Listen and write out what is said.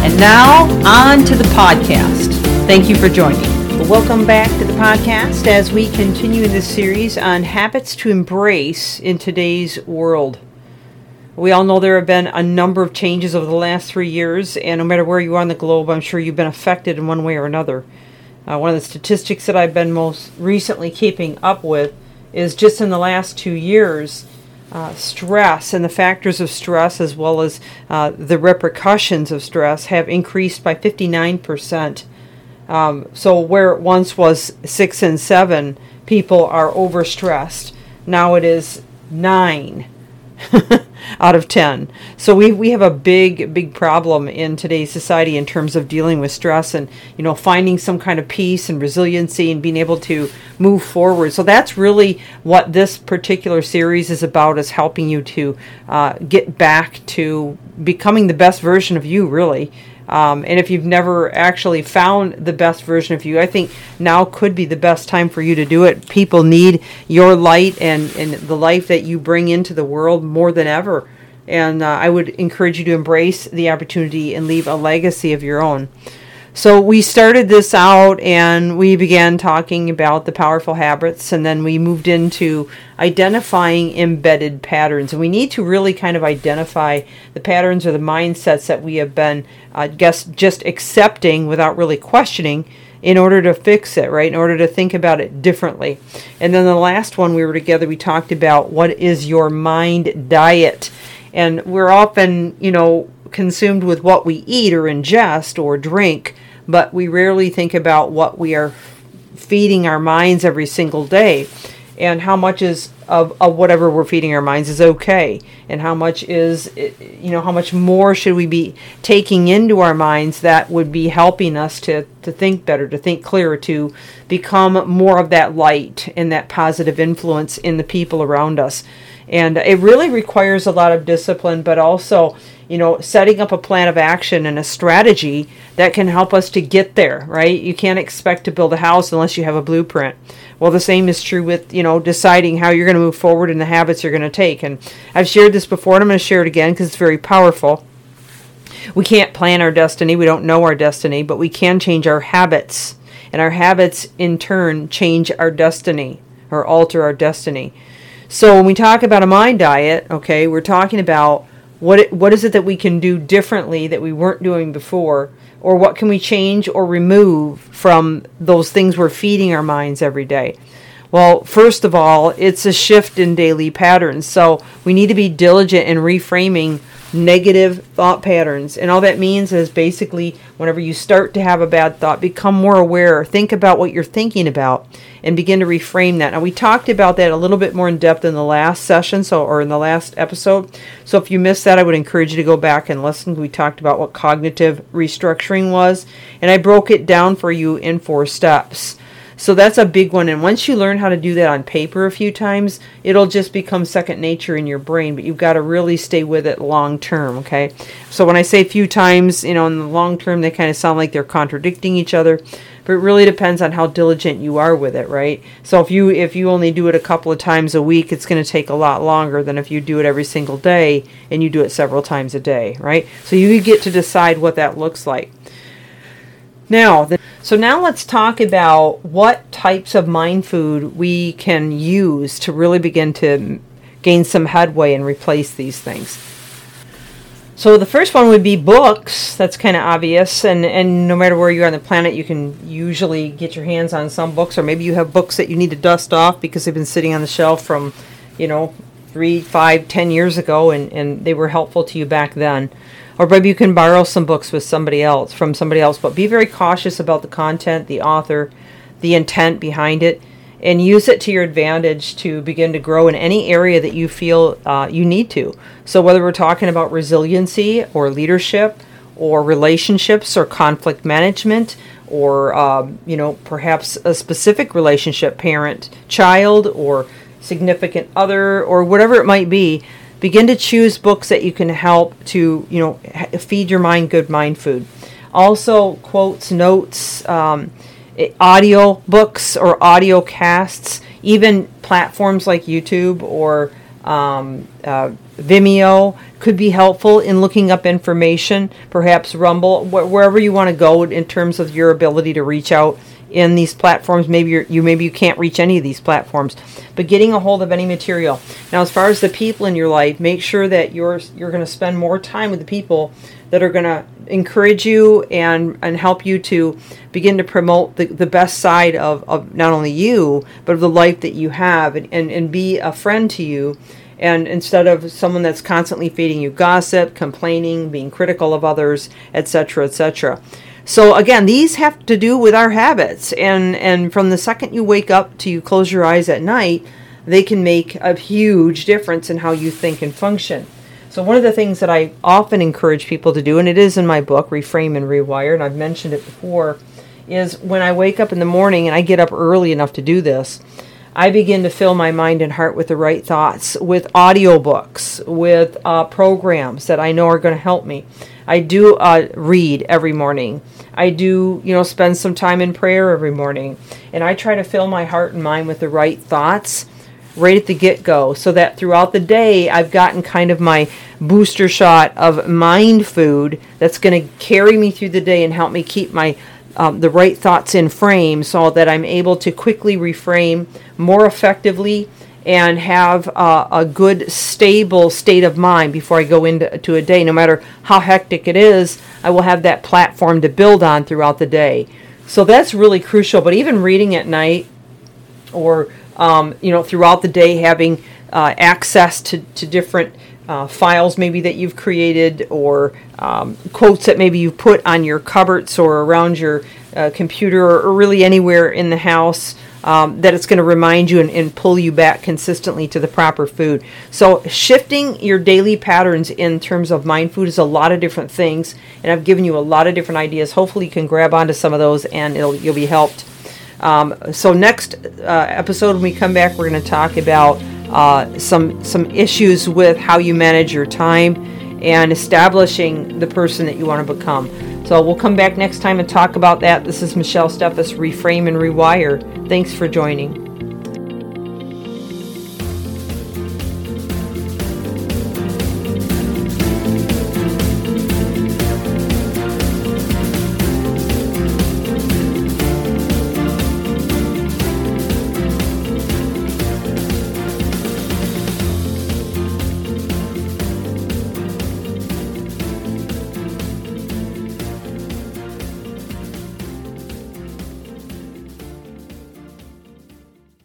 And now, on to the podcast. Thank you for joining. Welcome back to the podcast as we continue this series on habits to embrace in today's world. We all know there have been a number of changes over the last three years, and no matter where you are on the globe, I'm sure you've been affected in one way or another. Uh, one of the statistics that I've been most recently keeping up with is just in the last two years, uh, stress and the factors of stress, as well as uh, the repercussions of stress, have increased by 59%. Um, so, where it once was six and seven people are overstressed, now it is nine. out of 10. So we, we have a big, big problem in today's society in terms of dealing with stress and, you know, finding some kind of peace and resiliency and being able to move forward. So that's really what this particular series is about is helping you to uh, get back to becoming the best version of you, really. Um, and if you've never actually found the best version of you, I think now could be the best time for you to do it. People need your light and, and the life that you bring into the world more than ever. And uh, I would encourage you to embrace the opportunity and leave a legacy of your own. So we started this out and we began talking about the powerful habits, and then we moved into identifying embedded patterns. And we need to really kind of identify the patterns or the mindsets that we have been, I uh, guess, just accepting without really questioning in order to fix it, right? In order to think about it differently. And then the last one we were together, we talked about what is your mind diet. And we're often, you know, consumed with what we eat or ingest or drink but we rarely think about what we are feeding our minds every single day. And how much is of, of whatever we're feeding our minds is okay. And how much is you know how much more should we be taking into our minds that would be helping us to to think better to think clearer to become more of that light and that positive influence in the people around us. And it really requires a lot of discipline but also you know, setting up a plan of action and a strategy that can help us to get there, right? You can't expect to build a house unless you have a blueprint. Well, the same is true with, you know, deciding how you're going to move forward and the habits you're going to take. And I've shared this before and I'm going to share it again because it's very powerful. We can't plan our destiny, we don't know our destiny, but we can change our habits. And our habits, in turn, change our destiny or alter our destiny. So when we talk about a mind diet, okay, we're talking about what it, what is it that we can do differently that we weren't doing before? Or what can we change or remove from those things we're feeding our minds every day? Well first of all it's a shift in daily patterns. So we need to be diligent in reframing negative thought patterns. And all that means is basically whenever you start to have a bad thought, become more aware, think about what you're thinking about and begin to reframe that. Now we talked about that a little bit more in depth in the last session, so or in the last episode. So if you missed that, I would encourage you to go back and listen. We talked about what cognitive restructuring was, and I broke it down for you in four steps. So that's a big one. And once you learn how to do that on paper a few times, it'll just become second nature in your brain. But you've got to really stay with it long term. Okay. So when I say a few times, you know, in the long term, they kind of sound like they're contradicting each other. But it really depends on how diligent you are with it, right? So if you if you only do it a couple of times a week, it's going to take a lot longer than if you do it every single day and you do it several times a day, right? So you get to decide what that looks like. Now, the, so now let's talk about what types of mind food we can use to really begin to gain some headway and replace these things. So the first one would be books. That's kind of obvious, and and no matter where you are on the planet, you can usually get your hands on some books, or maybe you have books that you need to dust off because they've been sitting on the shelf from, you know, three, five, ten years ago, and and they were helpful to you back then or maybe you can borrow some books with somebody else from somebody else but be very cautious about the content the author the intent behind it and use it to your advantage to begin to grow in any area that you feel uh, you need to. So whether we're talking about resiliency or leadership or relationships or conflict management or um, you know perhaps a specific relationship parent child or significant other or whatever it might be begin to choose books that you can help to you know feed your mind good mind food. Also quotes notes um, audio books or audio casts even platforms like youtube or um, uh, Vimeo could be helpful in looking up information, perhaps Rumble, wh- wherever you want to go in terms of your ability to reach out in these platforms. Maybe you're, you maybe you can't reach any of these platforms, but getting a hold of any material. Now, as far as the people in your life, make sure that you're you're going to spend more time with the people that are going to encourage you and and help you to begin to promote the, the best side of, of not only you but of the life that you have and, and, and be a friend to you and instead of someone that's constantly feeding you gossip, complaining, being critical of others, etc., etc. So again, these have to do with our habits, and and from the second you wake up to you close your eyes at night, they can make a huge difference in how you think and function. So one of the things that I often encourage people to do, and it is in my book, Reframe and Rewire, and I've mentioned it before, is when I wake up in the morning and I get up early enough to do this I begin to fill my mind and heart with the right thoughts, with audiobooks, with uh, programs that I know are going to help me. I do uh, read every morning. I do, you know, spend some time in prayer every morning. And I try to fill my heart and mind with the right thoughts right at the get go so that throughout the day I've gotten kind of my booster shot of mind food that's going to carry me through the day and help me keep my um, the right thoughts in frame so that I'm able to quickly reframe more effectively and have uh, a good, stable state of mind before I go into to a day. No matter how hectic it is, I will have that platform to build on throughout the day. So that's really crucial. But even reading at night or um, you know throughout the day, having uh, access to, to different uh, files maybe that you've created or um, quotes that maybe you've put on your cupboards or around your uh, computer or, really anywhere in the house um, that it's going to remind you and, and, pull you back consistently to the proper food. So, shifting your daily patterns in terms of mind food is a lot of different things, and I've given you a lot of different ideas. Hopefully, you can grab onto some of those and you'll be helped. Um, so, next uh, episode, when we come back, we're going to talk about uh, some some issues with how you manage your time and establishing the person that you want to become. So we'll come back next time and talk about that. This is Michelle Steffes, Reframe and Rewire. Thanks for joining.